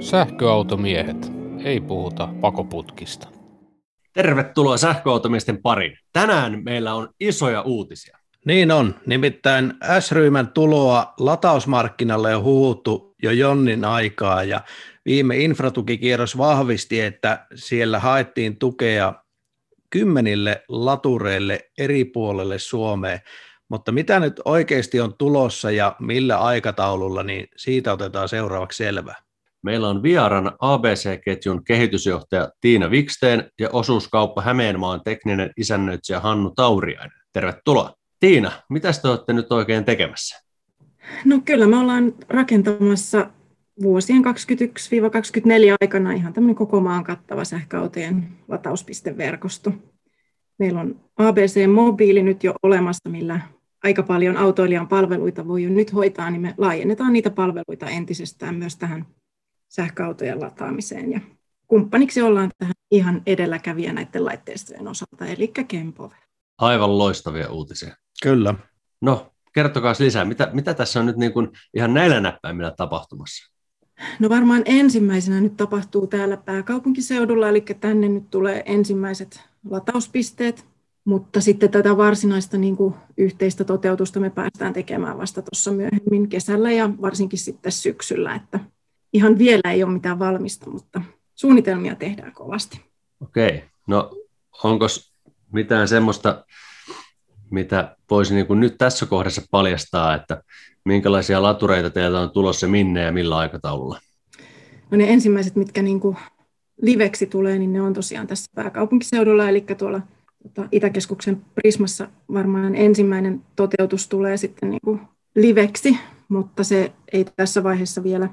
Sähköautomiehet. Ei puhuta pakoputkista. Tervetuloa sähköautomiesten pariin. Tänään meillä on isoja uutisia. Niin on. Nimittäin S-ryhmän tuloa latausmarkkinalle on huhuttu jo jonnin aikaa ja viime infratukikierros vahvisti, että siellä haettiin tukea kymmenille latureille eri puolelle Suomeen. Mutta mitä nyt oikeasti on tulossa ja millä aikataululla, niin siitä otetaan seuraavaksi selvää. Meillä on vieran ABC-ketjun kehitysjohtaja Tiina Viksteen ja osuuskauppa Hämeenmaan tekninen isännöitsijä Hannu Tauriainen. Tervetuloa. Tiina, mitä te olette nyt oikein tekemässä? No kyllä me ollaan rakentamassa vuosien 2021-2024 aikana ihan tämmöinen koko maan kattava sähköautojen latauspisteverkosto. Meillä on ABC-mobiili nyt jo olemassa, millä aika paljon autoilijan palveluita voi jo nyt hoitaa, niin me laajennetaan niitä palveluita entisestään myös tähän sähköautojen lataamiseen. Ja kumppaniksi ollaan tähän ihan edelläkävijä näiden laitteistojen osalta, eli Kempove. Aivan loistavia uutisia. Kyllä. No, kertokaa lisää, mitä, mitä tässä on nyt niin kuin ihan näillä näppäimillä tapahtumassa? No varmaan ensimmäisenä nyt tapahtuu täällä pääkaupunkiseudulla, eli tänne nyt tulee ensimmäiset latauspisteet, mutta sitten tätä varsinaista niin kuin yhteistä toteutusta me päästään tekemään vasta tuossa myöhemmin kesällä ja varsinkin sitten syksyllä, että ihan vielä ei ole mitään valmista, mutta suunnitelmia tehdään kovasti. Okei, no onko mitään semmoista, mitä voisi niin kuin nyt tässä kohdassa paljastaa, että minkälaisia latureita teiltä on tulossa minne ja millä aikataululla? No ne ensimmäiset, mitkä niin kuin liveksi tulee, niin ne on tosiaan tässä pääkaupunkiseudulla, eli tuolla tota, Itäkeskuksen Prismassa varmaan ensimmäinen toteutus tulee sitten niin kuin liveksi, mutta se ei tässä vaiheessa vielä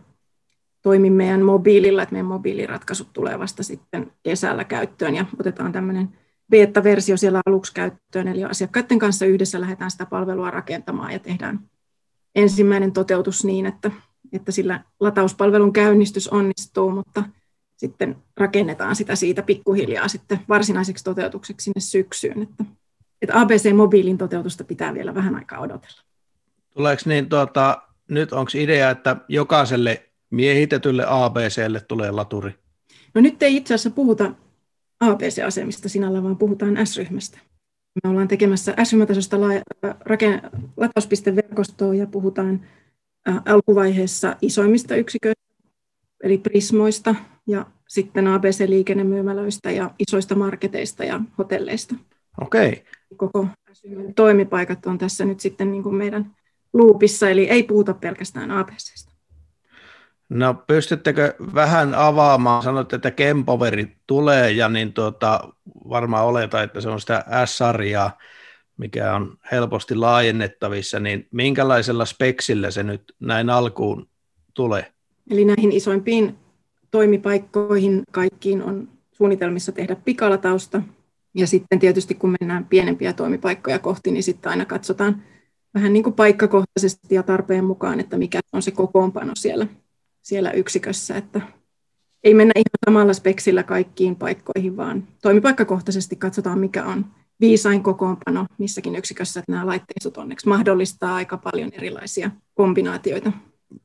toimi meidän mobiililla, että meidän mobiiliratkaisut tulee vasta sitten kesällä käyttöön ja otetaan tämmöinen beta-versio siellä aluksi käyttöön, eli asiakkaiden kanssa yhdessä lähdetään sitä palvelua rakentamaan ja tehdään ensimmäinen toteutus niin, että, että sillä latauspalvelun käynnistys onnistuu, mutta sitten rakennetaan sitä siitä pikkuhiljaa sitten varsinaiseksi toteutukseksi sinne syksyyn. Että, että ABC-mobiilin toteutusta pitää vielä vähän aikaa odotella. Tuleeko niin, tuota, nyt onko idea, että jokaiselle miehitetylle ABClle tulee laturi? No nyt ei itse asiassa puhuta ABC-asemista sinällä, vaan puhutaan S-ryhmästä. Me ollaan tekemässä S-ryhmätasosta latauspisteverkostoa ja puhutaan alkuvaiheessa isoimmista yksiköistä, eli prismoista ja sitten ABC-liikennemyymälöistä ja isoista marketeista ja hotelleista. Okei. Okay. Koko toimipaikat on tässä nyt sitten niin kuin meidän luupissa, eli ei puhuta pelkästään ABCstä. No pystyttekö vähän avaamaan, sanoitte, että Kempoveri tulee ja niin tuota, varmaan oleta, että se on sitä S-sarjaa, mikä on helposti laajennettavissa, niin minkälaisella speksillä se nyt näin alkuun tulee? Eli näihin isoimpiin toimipaikkoihin kaikkiin on suunnitelmissa tehdä pikalatausta. Ja sitten tietysti kun mennään pienempiä toimipaikkoja kohti, niin sitten aina katsotaan vähän niin kuin paikkakohtaisesti ja tarpeen mukaan, että mikä on se kokoonpano siellä, siellä yksikössä. Että ei mennä ihan samalla speksillä kaikkiin paikkoihin, vaan toimipaikkakohtaisesti katsotaan, mikä on viisain kokoonpano missäkin yksikössä, että nämä laitteistot onneksi mahdollistaa aika paljon erilaisia kombinaatioita.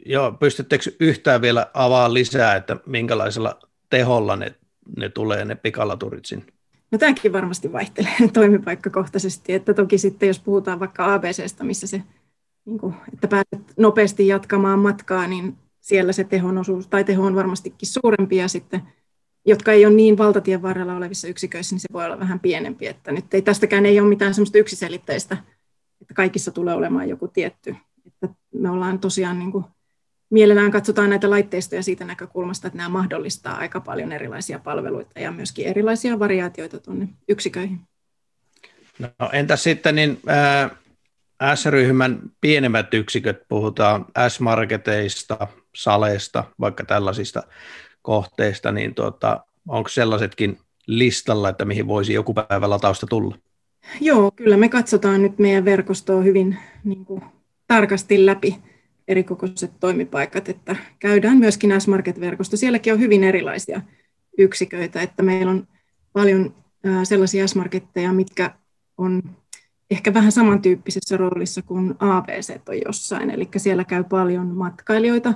Joo, pystyttekö yhtään vielä avaa lisää, että minkälaisella teholla ne, ne tulee, ne pikalaturit sinne? No tämäkin varmasti vaihtelee toimipaikkakohtaisesti, että toki sitten jos puhutaan vaikka ABCstä, missä se, niin kuin, että pääset nopeasti jatkamaan matkaa, niin siellä se tehon osuus, tai teho on varmastikin suurempi, ja sitten jotka ei ole niin valtatien varrella olevissa yksiköissä, niin se voi olla vähän pienempi. Että nyt ei, tästäkään ei ole mitään sellaista yksiselitteistä, että kaikissa tulee olemaan joku tietty. Että me ollaan tosiaan niin kuin, mielellään katsotaan näitä laitteistoja siitä näkökulmasta, että nämä mahdollistaa aika paljon erilaisia palveluita ja myöskin erilaisia variaatioita tuonne yksiköihin. No entä sitten niin, ää, S-ryhmän pienemmät yksiköt, puhutaan S-marketeista, saleista, vaikka tällaisista kohteista, niin tuota, onko sellaisetkin listalla, että mihin voisi joku päivä latausta tulla? Joo, kyllä me katsotaan nyt meidän verkostoa hyvin niin kuin, tarkasti läpi erikokoiset toimipaikat, että käydään myöskin S-Market-verkosto. Sielläkin on hyvin erilaisia yksiköitä, että meillä on paljon sellaisia S-Marketteja, mitkä on ehkä vähän samantyyppisessä roolissa kuin ABC on jossain, eli siellä käy paljon matkailijoita,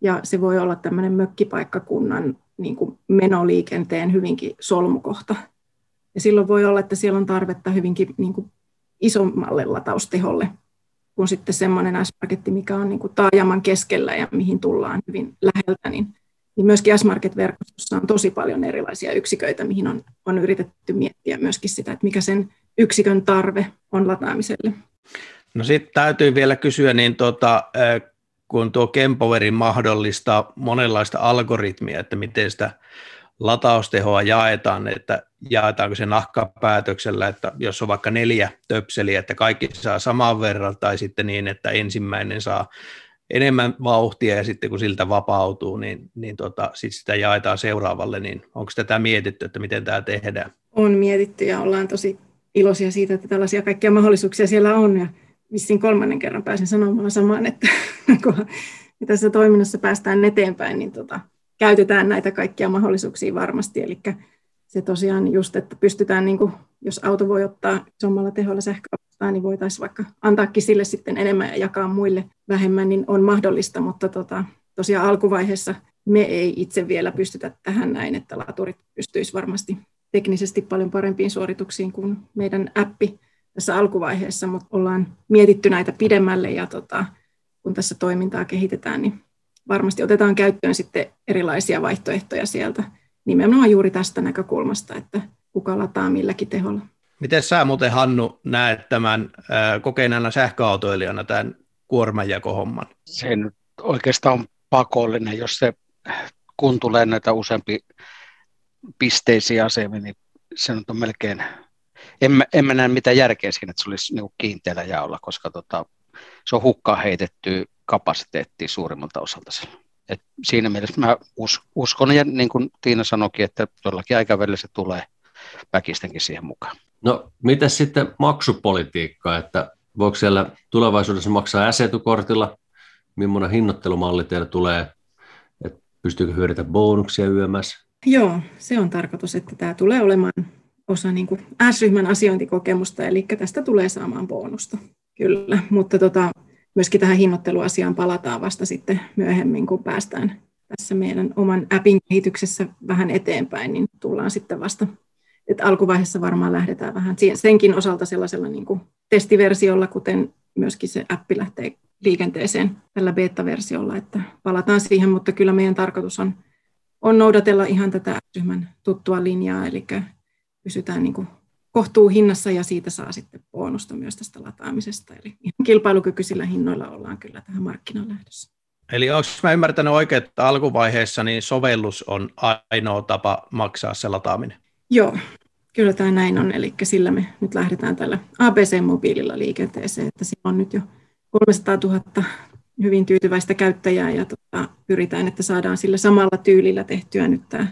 ja se voi olla tämmöinen mökkipaikkakunnan niin kuin menoliikenteen hyvinkin solmukohta. Ja silloin voi olla, että siellä on tarvetta hyvinkin niin kuin isommalle latausteholle kuin sitten semmoinen S-paketti, mikä on niin kuin taajaman keskellä ja mihin tullaan hyvin läheltä, niin, niin myöskin S-Market-verkostossa on tosi paljon erilaisia yksiköitä, mihin on, on yritetty miettiä myöskin sitä, että mikä sen yksikön tarve on lataamiselle. No sitten täytyy vielä kysyä, niin tuota, kun tuo Kempoveri mahdollistaa monenlaista algoritmia, että miten sitä lataustehoa jaetaan, että jaetaanko se nahkapäätöksellä, että jos on vaikka neljä töpseliä, että kaikki saa saman verran, tai sitten niin, että ensimmäinen saa enemmän vauhtia ja sitten kun siltä vapautuu, niin, niin tota, sit sitä jaetaan seuraavalle, niin onko tätä mietitty, että miten tämä tehdään? On mietitty ja ollaan tosi iloisia siitä, että tällaisia kaikkia mahdollisuuksia siellä on ja vissiin kolmannen kerran pääsin sanomaan samaan, että kun tässä toiminnassa päästään eteenpäin, niin tota, käytetään näitä kaikkia mahdollisuuksia varmasti. Eli se tosiaan just, että pystytään, niin kuin, jos auto voi ottaa isommalla teholla sähköä, niin voitaisiin vaikka antaakin sille sitten enemmän ja jakaa muille vähemmän, niin on mahdollista, mutta tota, tosiaan alkuvaiheessa me ei itse vielä pystytä tähän näin, että laturit pystyisi varmasti teknisesti paljon parempiin suorituksiin kuin meidän appi tässä alkuvaiheessa, mutta ollaan mietitty näitä pidemmälle ja tota, kun tässä toimintaa kehitetään, niin varmasti otetaan käyttöön sitten erilaisia vaihtoehtoja sieltä nimenomaan juuri tästä näkökulmasta, että kuka lataa milläkin teholla. Miten sä muuten Hannu näet tämän kokeneena sähköautoilijana tämän kuormanjakohomman? Se nyt oikeastaan on pakollinen, jos se kun tulee näitä useampi pisteisiä asemia, niin se nyt on melkein, en, en mä näe mitään järkeä siinä, että se olisi niin kiinteällä jaolla, koska tota, se on hukkaan heitetty kapasiteettia suurimmalta osalta Et siinä mielessä mä us, uskon, ja niin kuin Tiina sanoikin, että jollakin aikavälillä se tulee väkistenkin siihen mukaan. No, mitä sitten maksupolitiikka, että voiko siellä tulevaisuudessa maksaa S-etukortilla, millainen hinnoittelumalli teillä tulee, että pystyykö hyödyntämään bonuksia yömässä? Joo, se on tarkoitus, että tämä tulee olemaan osa niin kuin S-ryhmän asiointikokemusta, eli tästä tulee saamaan bonusta, kyllä, mutta tota, myöskin tähän hinnoitteluasiaan palataan vasta sitten myöhemmin, kun päästään tässä meidän oman appin kehityksessä vähän eteenpäin, niin tullaan sitten vasta, että alkuvaiheessa varmaan lähdetään vähän senkin osalta sellaisella niin kuin testiversiolla, kuten myöskin se appi lähtee liikenteeseen tällä beta-versiolla, että palataan siihen, mutta kyllä meidän tarkoitus on, on noudatella ihan tätä ryhmän tuttua linjaa, eli pysytään niin kuin kohtuu hinnassa ja siitä saa sitten bonusta myös tästä lataamisesta. Eli ihan kilpailukykyisillä hinnoilla ollaan kyllä tähän markkinaan lähdössä. Eli onko mä ymmärtänyt oikein, että alkuvaiheessa niin sovellus on ainoa tapa maksaa se lataaminen? Joo, kyllä tämä näin on. Eli sillä me nyt lähdetään tällä ABC-mobiililla liikenteeseen, että siinä on nyt jo 300 000 hyvin tyytyväistä käyttäjää ja tota, pyritään, että saadaan sillä samalla tyylillä tehtyä nyt tämä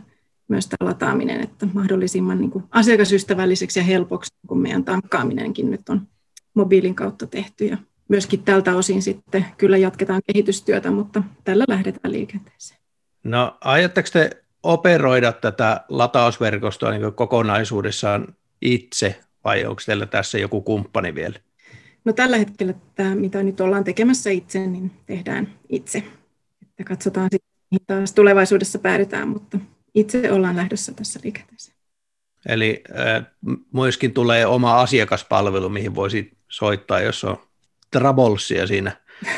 myös tämä lataaminen, että mahdollisimman niin kuin asiakasystävälliseksi ja helpoksi, kun meidän tankkaaminenkin nyt on mobiilin kautta tehty. Ja myöskin tältä osin sitten kyllä jatketaan kehitystyötä, mutta tällä lähdetään liikenteeseen. No aiotteko te operoida tätä latausverkostoa niin kokonaisuudessaan itse vai onko teillä tässä joku kumppani vielä? No tällä hetkellä tämä, mitä nyt ollaan tekemässä itse, niin tehdään itse. Että katsotaan sitten, taas tulevaisuudessa päädytään, mutta itse ollaan lähdössä tässä liikenteeseen. Eli äh, myöskin tulee oma asiakaspalvelu, mihin voisi soittaa, jos on trabolsia siinä,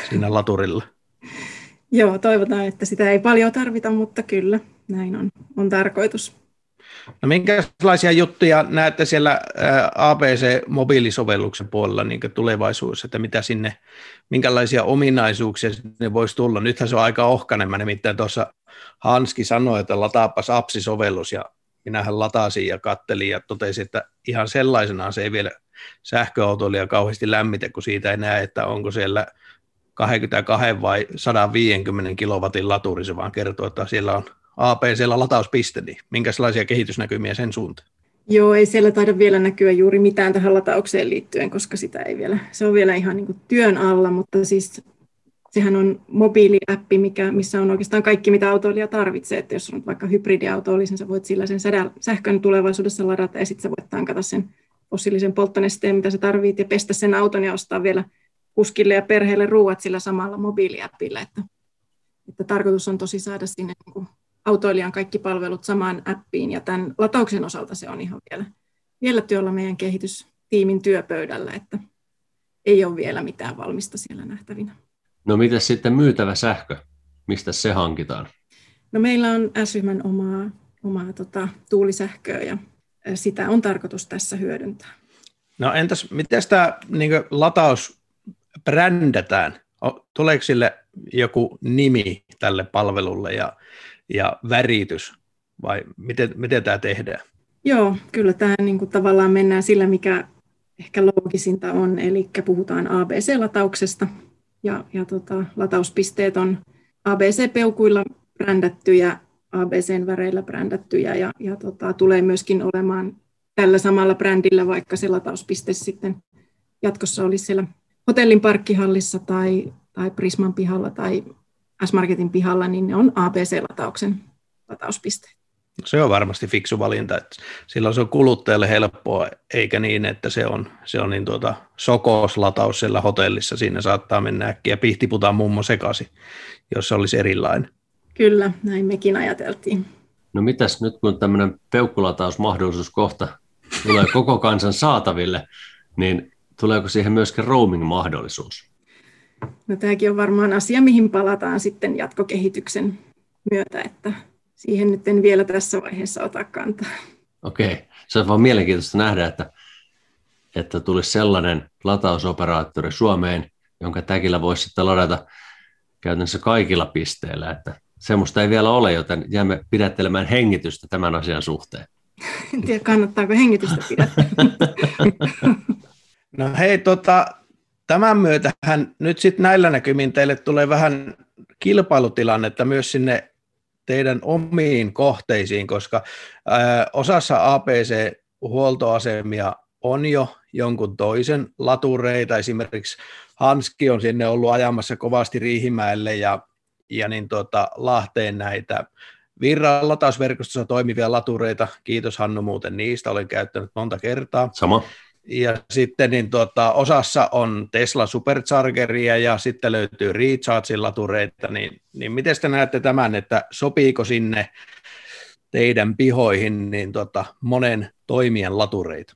siinä laturilla. Joo, toivotaan, että sitä ei paljon tarvita, mutta kyllä, näin on, on tarkoitus. No minkälaisia juttuja näette siellä ABC-mobiilisovelluksen puolella niin tulevaisuudessa, että mitä sinne, minkälaisia ominaisuuksia sinne voisi tulla? Nythän se on aika ohkainen, mä nimittäin tuossa Hanski sanoi, että lataapas apsi-sovellus ja minähän latasin ja kattelin ja totesin, että ihan sellaisenaan se ei vielä sähköautoilija kauheasti lämmitä, kun siitä ei näe, että onko siellä 22 vai 150 kilowatin laturi, se vaan kertoo, että siellä on APCllä latauspiste, niin minkälaisia kehitysnäkymiä sen suuntaan? Joo, ei siellä taida vielä näkyä juuri mitään tähän lataukseen liittyen, koska sitä ei vielä, se on vielä ihan niin kuin työn alla, mutta siis sehän on mobiiliäppi, mikä, missä on oikeastaan kaikki, mitä autoilija tarvitsee. Että jos on vaikka hybridiauto niin sä voit sillä sen sähkön tulevaisuudessa ladata ja sitten sä voit tankata sen fossiilisen polttonesteen, mitä sä tarvitset, ja pestä sen auton ja ostaa vielä kuskille ja perheelle ruuat sillä samalla mobiiliäppillä. Että että tarkoitus on tosi saada sinne niin kuin autoilijan kaikki palvelut samaan appiin, ja tämän latauksen osalta se on ihan vielä, vielä työllä meidän kehitystiimin työpöydällä, että ei ole vielä mitään valmista siellä nähtävinä. No miten sitten myytävä sähkö? Mistä se hankitaan? No meillä on S-ryhmän omaa, omaa tota, tuulisähköä ja sitä on tarkoitus tässä hyödyntää. No entäs, miten tämä niin lataus brändätään? Tuleeko sille joku nimi tälle palvelulle ja, ja väritys vai miten, miten tämä tehdään? Joo, kyllä tämä niin kuin tavallaan mennään sillä, mikä ehkä loogisinta on, eli puhutaan ABC-latauksesta ja, ja tota, latauspisteet on ABC-peukuilla brändättyjä, ABCn väreillä brändättyjä. Ja, ja tota, tulee myöskin olemaan tällä samalla brändillä, vaikka se latauspiste sitten jatkossa olisi siellä hotellin parkkihallissa tai, tai Prisman pihalla tai S-Marketin pihalla, niin ne on ABC-latauksen latauspisteet. Se on varmasti fiksu valinta, että silloin se on kuluttajalle helppoa, eikä niin, että se on, se on niin tuota sokoslataus siellä hotellissa. Siinä saattaa mennä äkkiä pihtiputaan mummo sekaisin, jos se olisi erilainen. Kyllä, näin mekin ajateltiin. No mitäs nyt, kun tämmöinen peukkulatausmahdollisuus kohta tulee koko kansan saataville, niin tuleeko siihen myöskin roaming-mahdollisuus? No tämäkin on varmaan asia, mihin palataan sitten jatkokehityksen myötä, että siihen nyt en vielä tässä vaiheessa ota kantaa. Okei, se on vaan mielenkiintoista nähdä, että, että tulisi sellainen latausoperaattori Suomeen, jonka täkillä voisi sitten ladata käytännössä kaikilla pisteillä, että semmoista ei vielä ole, joten jäämme pidättelemään hengitystä tämän asian suhteen. En tiedä, kannattaako hengitystä pidättää. No hei, tota, tämän myötähän nyt sitten näillä näkymin teille tulee vähän kilpailutilannetta myös sinne teidän omiin kohteisiin, koska ää, osassa APC-huoltoasemia on jo jonkun toisen latureita, esimerkiksi Hanski on sinne ollut ajamassa kovasti Riihimäelle ja, ja niin tota, Lahteen näitä Virran latausverkostossa toimivia latureita, kiitos Hannu muuten niistä, olen käyttänyt monta kertaa. Sama. Ja sitten niin tuota, osassa on Tesla Superchargeria ja sitten löytyy Rechargein latureita, niin, niin miten te näette tämän, että sopiiko sinne teidän pihoihin niin tuota, monen toimijan latureita?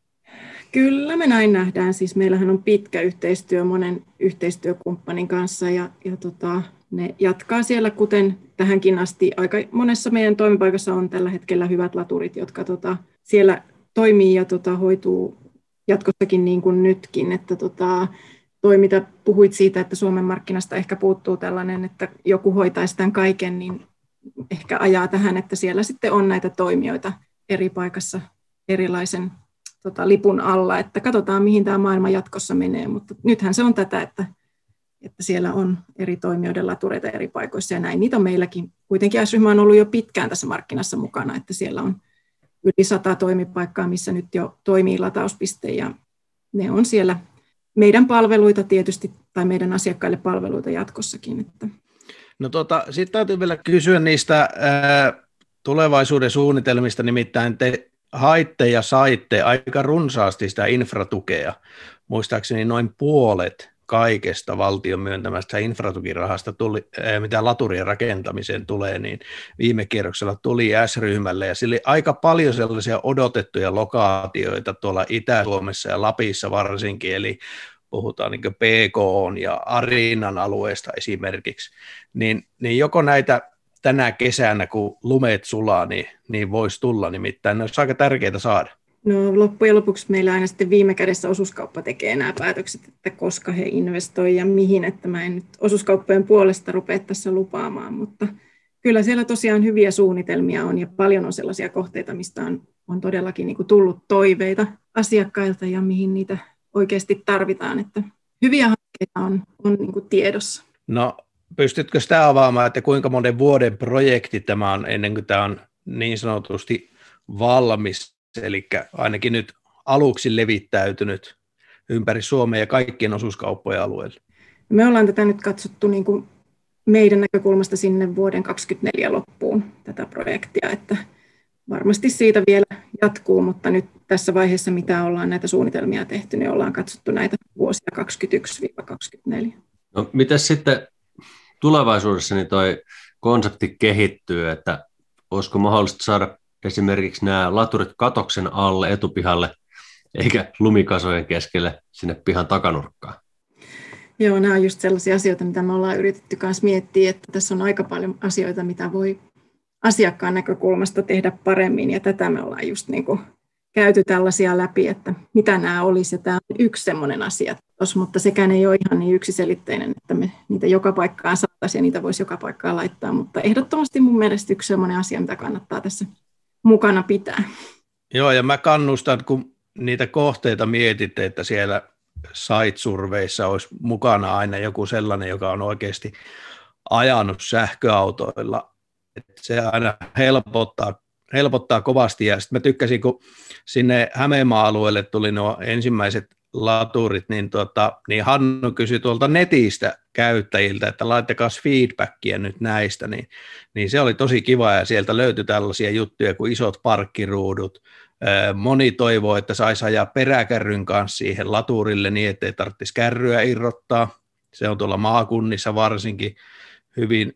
Kyllä me näin nähdään. Siis meillähän on pitkä yhteistyö monen yhteistyökumppanin kanssa ja, ja tota, ne jatkaa siellä, kuten tähänkin asti. Aika monessa meidän toimipaikassa on tällä hetkellä hyvät laturit, jotka tota, siellä toimii ja tota, hoituu jatkossakin niin kuin nytkin, että tota, toi mitä puhuit siitä, että Suomen markkinasta ehkä puuttuu tällainen, että joku hoitaisi tämän kaiken, niin ehkä ajaa tähän, että siellä sitten on näitä toimijoita eri paikassa erilaisen tota, lipun alla, että katsotaan mihin tämä maailma jatkossa menee, mutta nythän se on tätä, että, että siellä on eri toimijoiden latureita eri paikoissa ja näin. Niitä on meilläkin. Kuitenkin S-ryhmä on ollut jo pitkään tässä markkinassa mukana, että siellä on yli sata toimipaikkaa, missä nyt jo toimii latauspiste ja ne on siellä meidän palveluita tietysti tai meidän asiakkaille palveluita jatkossakin. Että. No tota, sitten täytyy vielä kysyä niistä ää, tulevaisuuden suunnitelmista, nimittäin te haitte ja saitte aika runsaasti sitä infratukea, muistaakseni noin puolet kaikesta valtion myöntämästä infratukirahasta, tuli, mitä laturien rakentamiseen tulee, niin viime kierroksella tuli S-ryhmälle ja sillä oli aika paljon sellaisia odotettuja lokaatioita tuolla Itä-Suomessa ja Lapissa varsinkin, eli puhutaan niin PK ja Arinan alueesta esimerkiksi, niin, niin joko näitä tänä kesänä, kun lumeet sulaa, niin, niin voisi tulla. Nimittäin, ne olisi aika tärkeää saada. No loppujen lopuksi meillä aina sitten viime kädessä osuuskauppa tekee nämä päätökset, että koska he investoivat ja mihin, että mä en nyt osuuskauppojen puolesta rupea tässä lupaamaan, mutta kyllä siellä tosiaan hyviä suunnitelmia on ja paljon on sellaisia kohteita, mistä on, on todellakin niin tullut toiveita asiakkailta ja mihin niitä oikeasti tarvitaan, että hyviä hankkeita on, on niin tiedossa. No pystytkö sitä avaamaan, että kuinka monen vuoden projekti tämä on ennen kuin tämä on niin sanotusti valmis eli ainakin nyt aluksi levittäytynyt ympäri Suomea ja kaikkien osuuskauppojen alueille. Me ollaan tätä nyt katsottu niin kuin meidän näkökulmasta sinne vuoden 2024 loppuun tätä projektia, että varmasti siitä vielä jatkuu, mutta nyt tässä vaiheessa, mitä ollaan näitä suunnitelmia tehty, niin ollaan katsottu näitä vuosia 2021-2024. No, miten sitten tulevaisuudessa niin toi konsepti kehittyy, että olisiko mahdollista saada esimerkiksi nämä laturit katoksen alle etupihalle, eikä lumikasojen keskelle sinne pihan takanurkkaan? Joo, nämä on just sellaisia asioita, mitä me ollaan yritetty myös miettiä, että tässä on aika paljon asioita, mitä voi asiakkaan näkökulmasta tehdä paremmin, ja tätä me ollaan just niin kuin käyty tällaisia läpi, että mitä nämä olisi, ja tämä on yksi sellainen asia, mutta sekään ei ole ihan niin yksiselitteinen, että me niitä joka paikkaan saataisiin ja niitä voisi joka paikkaan laittaa, mutta ehdottomasti mun mielestä yksi sellainen asia, mitä kannattaa tässä mukana pitää. Joo, ja mä kannustan, kun niitä kohteita mietitte, että siellä site olisi mukana aina joku sellainen, joka on oikeasti ajanut sähköautoilla. Että se aina helpottaa, helpottaa kovasti. Ja sitten mä tykkäsin, kun sinne Hämeenmaan alueelle tuli nuo ensimmäiset laturit, niin, tota, niin Hannu kysyi tuolta netistä käyttäjiltä, että laittakaa feedbackia nyt näistä, niin, niin se oli tosi kiva ja sieltä löytyi tällaisia juttuja kuin isot parkkiruudut, Moni toivoo, että saisi ajaa peräkärryn kanssa siihen laturille niin, ettei tarvitsisi kärryä irrottaa. Se on tuolla maakunnissa varsinkin hyvin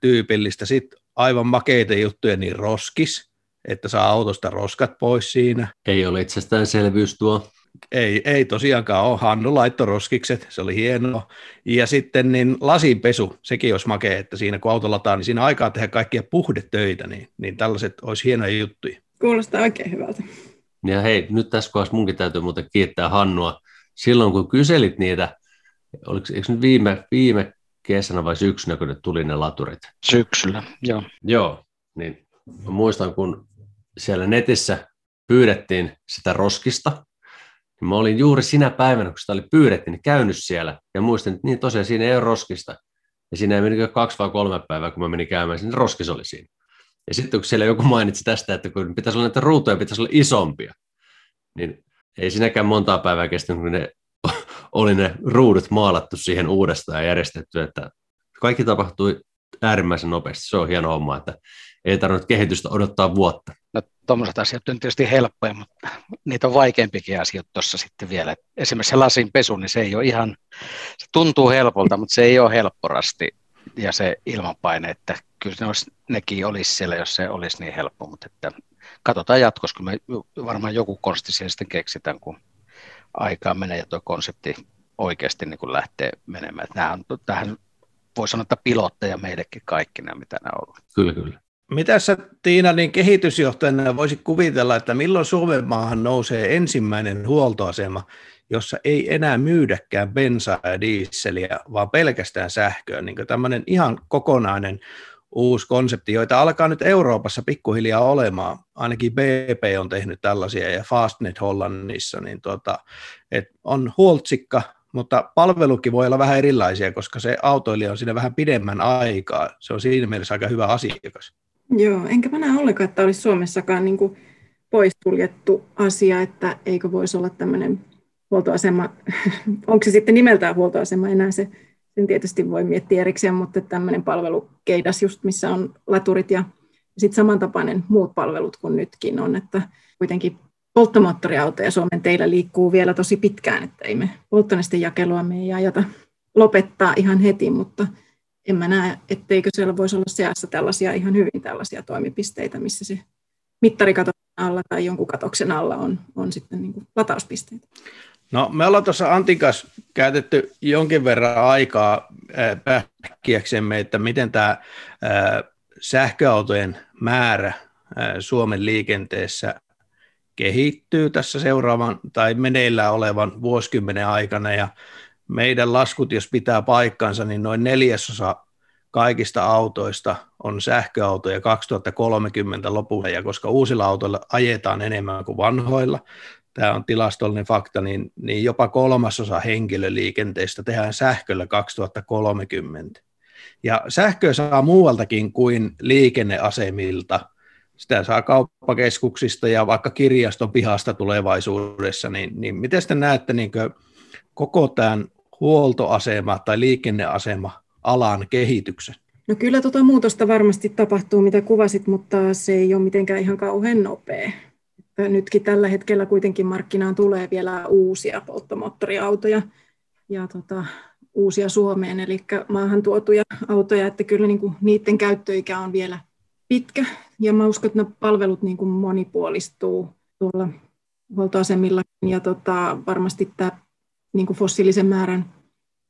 tyypillistä. Sitten aivan makeita juttuja, niin roskis, että saa autosta roskat pois siinä. Ei ole itsestäänselvyys tuo. Ei, ei tosiaankaan ole. Hannu laittoi roskikset, se oli hienoa. Ja sitten niin lasinpesu, sekin olisi makea, että siinä kun auto lataa, niin siinä aikaa tehdä kaikkia puhdetöitä, niin, niin tällaiset olisi hienoja juttuja. Kuulostaa oikein hyvältä. Ja hei, nyt tässä kohdassa munkin täytyy muuten kiittää Hannua. Silloin kun kyselit niitä, oliko, eikö nyt viime, viime kesänä vai syksynä, kun ne tuli ne laturit? Syksyllä, joo. Joo, niin muistan, kun siellä netissä pyydettiin sitä roskista, mä olin juuri sinä päivänä, kun sitä oli pyydetty, niin käynyt siellä ja muistin, että niin tosiaan siinä ei ole roskista. Ja siinä ei meni kaksi vai kolme päivää, kun mä menin käymään, niin roskis oli siinä. Ja sitten kun siellä joku mainitsi tästä, että kun pitäisi olla näitä ruutuja, pitäisi olla isompia, niin ei sinäkään montaa päivää kestänyt, kun ne oli ne ruudut maalattu siihen uudestaan ja järjestetty, että kaikki tapahtui äärimmäisen nopeasti. Se on hieno homma, että ei tarvinnut kehitystä odottaa vuotta. No tuommoiset asiat on tietysti helppoja, mutta niitä on vaikeampikin asioita tuossa sitten vielä. Esimerkiksi se lasin pesu, niin se ei ole ihan, se tuntuu helpolta, mutta se ei ole helpporasti ja se ilmanpaine, että kyllä ne olisi, nekin olisi siellä, jos se olisi niin helppo, mutta että katsotaan jatkossa, kun me varmaan joku konsti siellä sitten keksitään, kun aikaa menee ja tuo konsepti oikeasti niin kuin lähtee menemään. Nämä on, tähän voi sanoa, että pilotteja meillekin kaikki nämä, mitä nämä ollut. Kyllä, kyllä. Mitä sä Tiina niin kehitysjohtajana voisit kuvitella, että milloin Suomen maahan nousee ensimmäinen huoltoasema, jossa ei enää myydäkään bensaa ja diisseliä, vaan pelkästään sähköä, niin tämmöinen ihan kokonainen uusi konsepti, joita alkaa nyt Euroopassa pikkuhiljaa olemaan. Ainakin BP on tehnyt tällaisia ja Fastnet Hollannissa, niin tuota, et on huoltsikka, mutta palvelukin voi olla vähän erilaisia, koska se autoilija on siinä vähän pidemmän aikaa. Se on siinä mielessä aika hyvä asiakas. Joo, enkä mä näe ollenkaan, että olisi Suomessakaan niin kuin poistuljettu asia, että eikö voisi olla tämmöinen huoltoasema, onko se sitten nimeltään huoltoasema enää se, sen tietysti voi miettiä erikseen, mutta tämmöinen palvelukeidas just, missä on laturit ja sitten samantapainen muut palvelut kuin nytkin on, että kuitenkin polttomoottoriautoja Suomen teillä liikkuu vielä tosi pitkään, että ei me polttonestin jakelua me ei ajata lopettaa ihan heti, mutta en mä näe, etteikö siellä voisi olla seassa tällaisia ihan hyvin tällaisia toimipisteitä, missä se mittarikaton alla tai jonkun katoksen alla on, on sitten niin kuin latauspisteitä. No me ollaan tuossa Antikas käytetty jonkin verran aikaa pähkiäksemme, että miten tämä sähköautojen määrä Suomen liikenteessä kehittyy tässä seuraavan tai meneillään olevan vuosikymmenen aikana ja meidän laskut, jos pitää paikkansa, niin noin neljäsosa kaikista autoista on sähköautoja 2030 lopulla, ja koska uusilla autoilla ajetaan enemmän kuin vanhoilla, tämä on tilastollinen fakta, niin, niin jopa kolmasosa henkilöliikenteestä tehdään sähköllä 2030. Ja sähköä saa muualtakin kuin liikenneasemilta. Sitä saa kauppakeskuksista ja vaikka kirjaston pihasta tulevaisuudessa. Niin, niin miten te näette niin koko tämän huoltoasema tai liikenneasema alan kehityksen? No kyllä tuota muutosta varmasti tapahtuu, mitä kuvasit, mutta se ei ole mitenkään ihan kauhean nopea. Nytkin tällä hetkellä kuitenkin markkinaan tulee vielä uusia polttomoottoriautoja. Ja tota, uusia Suomeen, eli maahan tuotuja autoja, että kyllä niin kuin niiden käyttöikä on vielä pitkä, ja mä uskon, että ne palvelut niin kuin monipuolistuu tuolla huoltoasemilla, ja tota, varmasti tämä niin kuin fossiilisen määrän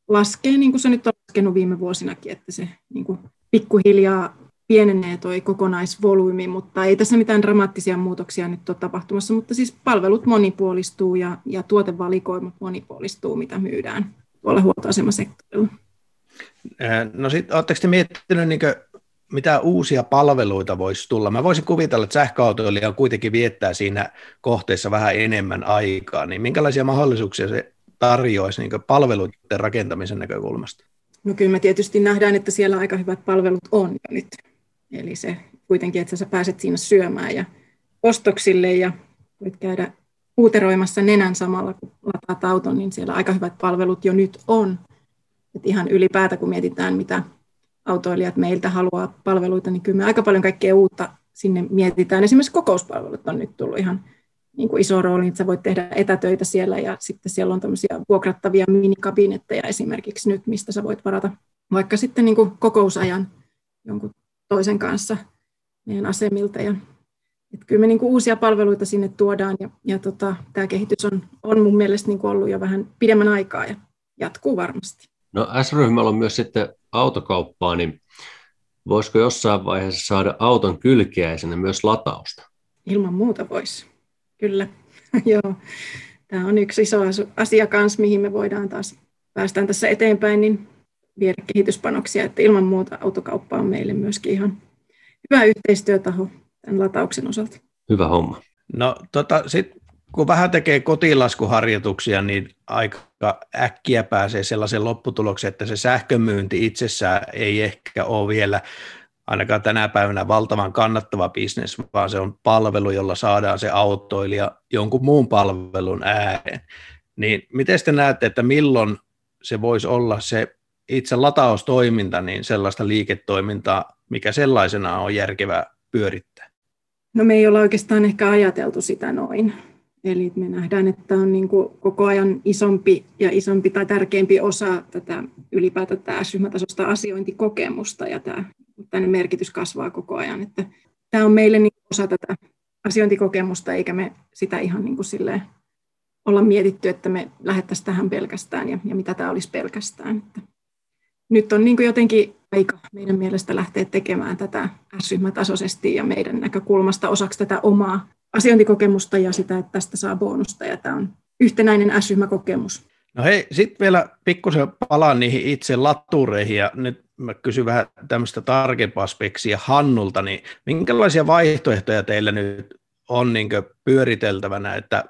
laskee, niin kuin se nyt on laskenut viime vuosinakin, että se niin kuin pikkuhiljaa pienenee tuo kokonaisvolyymi, mutta ei tässä mitään dramaattisia muutoksia nyt ole tapahtumassa, mutta siis palvelut monipuolistuu ja, ja tuotevalikoimat monipuolistuu, mitä myydään tuolla huoltoasemasektorilla. No sitten, oletteko te miettinyt, niin mitä uusia palveluita voisi tulla? Mä voisin kuvitella, että sähköautoilija kuitenkin viettää siinä kohteessa vähän enemmän aikaa, niin minkälaisia mahdollisuuksia se tarjoaisi niin palveluiden rakentamisen näkökulmasta? No kyllä me tietysti nähdään, että siellä aika hyvät palvelut on jo nyt. Eli se kuitenkin, että sä pääset siinä syömään ja ostoksille ja voit käydä uuteroimassa nenän samalla, kun lataat auton, niin siellä aika hyvät palvelut jo nyt on. Et ihan ylipäätä, kun mietitään, mitä autoilijat meiltä haluaa palveluita, niin kyllä me aika paljon kaikkea uutta sinne mietitään. Esimerkiksi kokouspalvelut on nyt tullut ihan niin kuin iso rooli, että sä voit tehdä etätöitä siellä ja sitten siellä on tämmöisiä vuokrattavia minikabinetteja esimerkiksi nyt, mistä sä voit varata vaikka sitten niin kuin kokousajan jonkun toisen kanssa meidän asemilta. Ja, että kyllä me niin kuin uusia palveluita sinne tuodaan ja, ja tota, tämä kehitys on, on mun mielestä niin kuin ollut jo vähän pidemmän aikaa ja jatkuu varmasti. No S-ryhmällä on myös sitten autokauppaa, niin voisiko jossain vaiheessa saada auton kylkiäisenä myös latausta? Ilman muuta voisi, kyllä. Joo. Tämä on yksi iso asia kanssa, mihin me voidaan taas päästään tässä eteenpäin, niin viedä kehityspanoksia, että ilman muuta autokauppa on meille myöskin ihan hyvä yhteistyötaho tämän latauksen osalta. Hyvä homma. No tota, sit, kun vähän tekee kotilaskuharjoituksia, niin aika äkkiä pääsee sellaisen lopputulokseen, että se sähkömyynti itsessään ei ehkä ole vielä ainakaan tänä päivänä valtavan kannattava bisnes, vaan se on palvelu, jolla saadaan se autoilija jonkun muun palvelun ääreen. Niin miten te näette, että milloin se voisi olla se itse lataustoiminta, niin sellaista liiketoimintaa, mikä sellaisena on järkevää pyörittää? No me ei olla oikeastaan ehkä ajateltu sitä noin. Eli me nähdään, että on niin kuin koko ajan isompi ja isompi tai tärkeämpi osa tätä ylipäätään tämä asiointikokemusta ja tämä tänne merkitys kasvaa koko ajan. Että tämä on meille niin osa tätä asiointikokemusta, eikä me sitä ihan niin kuin silleen olla mietitty, että me lähettäisiin tähän pelkästään ja, ja mitä tämä olisi pelkästään. Että nyt on niin kuin jotenkin aika meidän mielestä lähteä tekemään tätä S-ryhmätasoisesti ja meidän näkökulmasta osaksi tätä omaa asiointikokemusta ja sitä, että tästä saa bonusta ja tämä on yhtenäinen S-ryhmäkokemus. No hei, sitten vielä pikkusen palaan niihin itse latureihin ja nyt mä kysyn vähän tämmöistä tarkempaa speksia Hannulta, niin minkälaisia vaihtoehtoja teillä nyt on niin pyöriteltävänä, että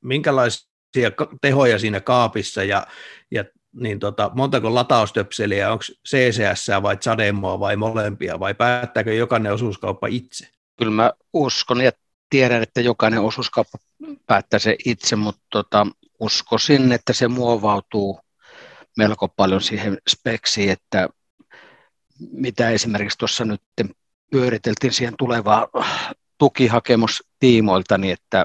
minkälaisia tehoja siinä kaapissa ja, ja niin tota, montako lataustöpseliä, onko CCS vai Zademoa vai molempia, vai päättääkö jokainen osuuskauppa itse? Kyllä mä uskon ja tiedän, että jokainen osuuskauppa päättää se itse, mutta tota, uskoisin, että se muovautuu melko paljon siihen speksiin, että mitä esimerkiksi tuossa nyt pyöriteltiin siihen tulevaa tukihakemustiimoilta, niin että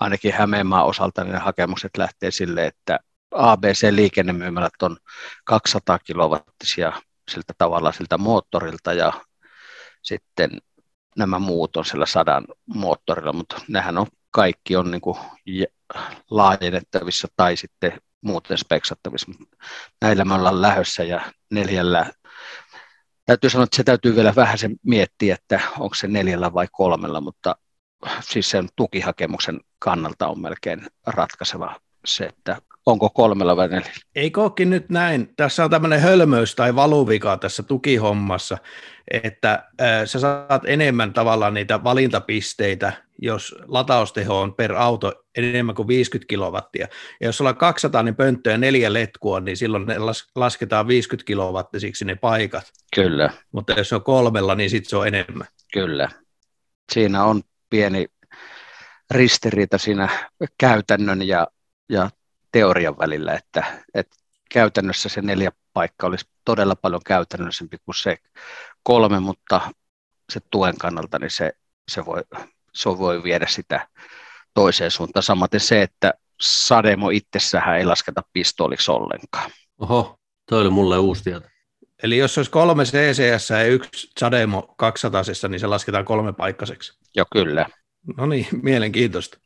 ainakin Hämeenmaan osalta niin ne hakemukset lähtee sille, että ABC-liikennemyymälät on 200 kilowattisia siltä tavalla siltä moottorilta ja sitten nämä muut on sillä sadan moottorilla, mutta nehän on kaikki on niin kuin laajennettavissa tai sitten muuten speksattavissa. Näillä me ollaan lähössä ja neljällä. Täytyy sanoa, että se täytyy vielä vähän sen miettiä, että onko se neljällä vai kolmella, mutta siis sen tukihakemuksen kannalta on melkein ratkaiseva se, että onko kolmella vai neljällä. Ei kookin nyt näin. Tässä on tämmöinen hölmöys tai valuvika tässä tukihommassa, että äh, sä saat enemmän tavallaan niitä valintapisteitä, jos latausteho on per auto enemmän kuin 50 kilowattia. Ja jos sulla on 200 niin pönttöä ja neljä letkua, niin silloin ne las- lasketaan 50 kilowattisiksi ne paikat. Kyllä. Mutta jos on kolmella, niin sitten se on enemmän. Kyllä. Siinä on pieni ristiriita siinä käytännön ja, ja teorian välillä, että, että käytännössä se neljä paikka olisi todella paljon käytännöllisempi kuin se kolme, mutta se tuen kannalta niin se, se, voi, se voi viedä sitä toiseen suuntaan. Samaten se, että Sademo itsessään ei lasketa pistooliksi ollenkaan. Oho, toi oli mulle uusi tieto. Eli jos olisi kolme CCS ja yksi Sademo 200, niin se lasketaan kolme paikkaiseksi. Joo, kyllä. No niin, mielenkiintoista.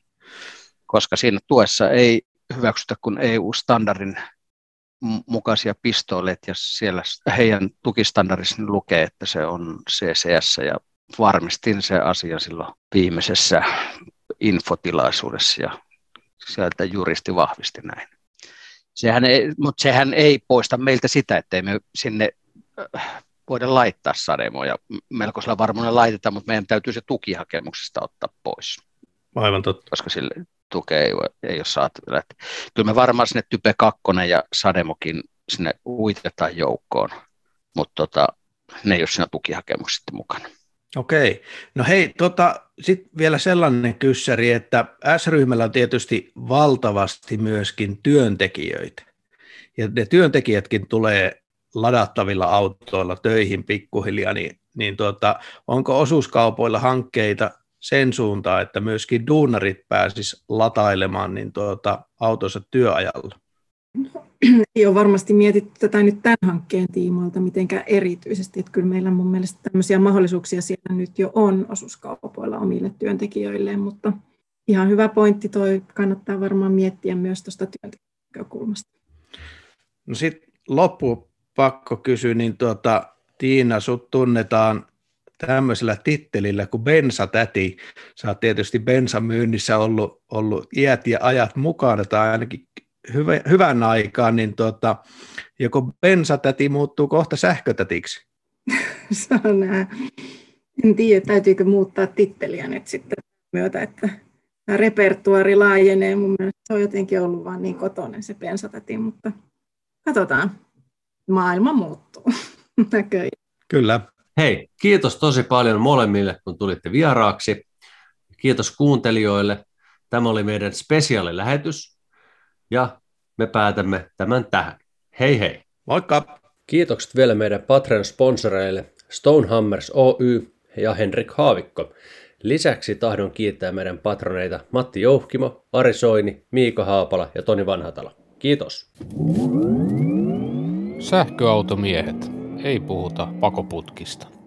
Koska siinä tuessa ei hyväksytä kuin EU-standardin mukaisia pistooleja ja siellä heidän tukistandardissa lukee, että se on CCS ja varmistin se asia silloin viimeisessä infotilaisuudessa ja sieltä juristi vahvisti näin. Sehän ei, mutta sehän ei poista meiltä sitä, että me sinne äh, voida laittaa sademoja. Melkoisella varmuudella laitetaan, mutta meidän täytyy se tukihakemuksesta ottaa pois. Aivan totta. Koska sille tukea ei, ei ole saatavilla. Kyllä me varmaan sinne Type 2 ja Sademokin sinne uitetaan joukkoon, mutta tota, ne ei ole siinä tukihakemuksessa mukana. Okei. No hei, tota, sitten vielä sellainen kyssäri, että S-ryhmällä on tietysti valtavasti myöskin työntekijöitä. Ja ne työntekijätkin tulee ladattavilla autoilla töihin pikkuhiljaa, niin, niin tuota, onko osuuskaupoilla hankkeita sen suuntaan, että myöskin duunarit pääsis latailemaan niin tuota, autonsa työajalla? ei ole varmasti mietitty tätä nyt tämän hankkeen tiimoilta mitenkään erityisesti. Että kyllä meillä mun mielestä tämmöisiä mahdollisuuksia siellä nyt jo on osuuskaupoilla omille työntekijöilleen, mutta ihan hyvä pointti toi, kannattaa varmaan miettiä myös tuosta työntekijäkulmasta. No sitten loppu pakko kysyä, niin tuota, Tiina, sut tunnetaan tämmöisellä tittelillä kuin bensatäti. Sä oot tietysti bensamyynnissä ollut, ollut iät ja ajat mukana, tai ainakin hyvä, hyvän aikaan, niin tuota, joko bensatäti muuttuu kohta sähkötätiksi? Saa nähdä. En tiedä, täytyykö muuttaa titteliä nyt sitten myötä, että tämä repertuari laajenee. Mun mielestä se on jotenkin ollut vaan niin kotoinen se bensatäti, mutta katsotaan. Maailma muuttuu näköjään. Kyllä. Hei, kiitos tosi paljon molemmille, kun tulitte vieraaksi. Kiitos kuuntelijoille. Tämä oli meidän spesiaalilähetys ja me päätämme tämän tähän. Hei hei! Moikka! Kiitokset vielä meidän Patreon-sponsoreille Stonehammers Oy ja Henrik Haavikko. Lisäksi tahdon kiittää meidän patroneita Matti Jouhkimo, Ari Soini, Miika Haapala ja Toni Vanhatalo. Kiitos. Sähköautomiehet. Ei puhuta pakoputkista.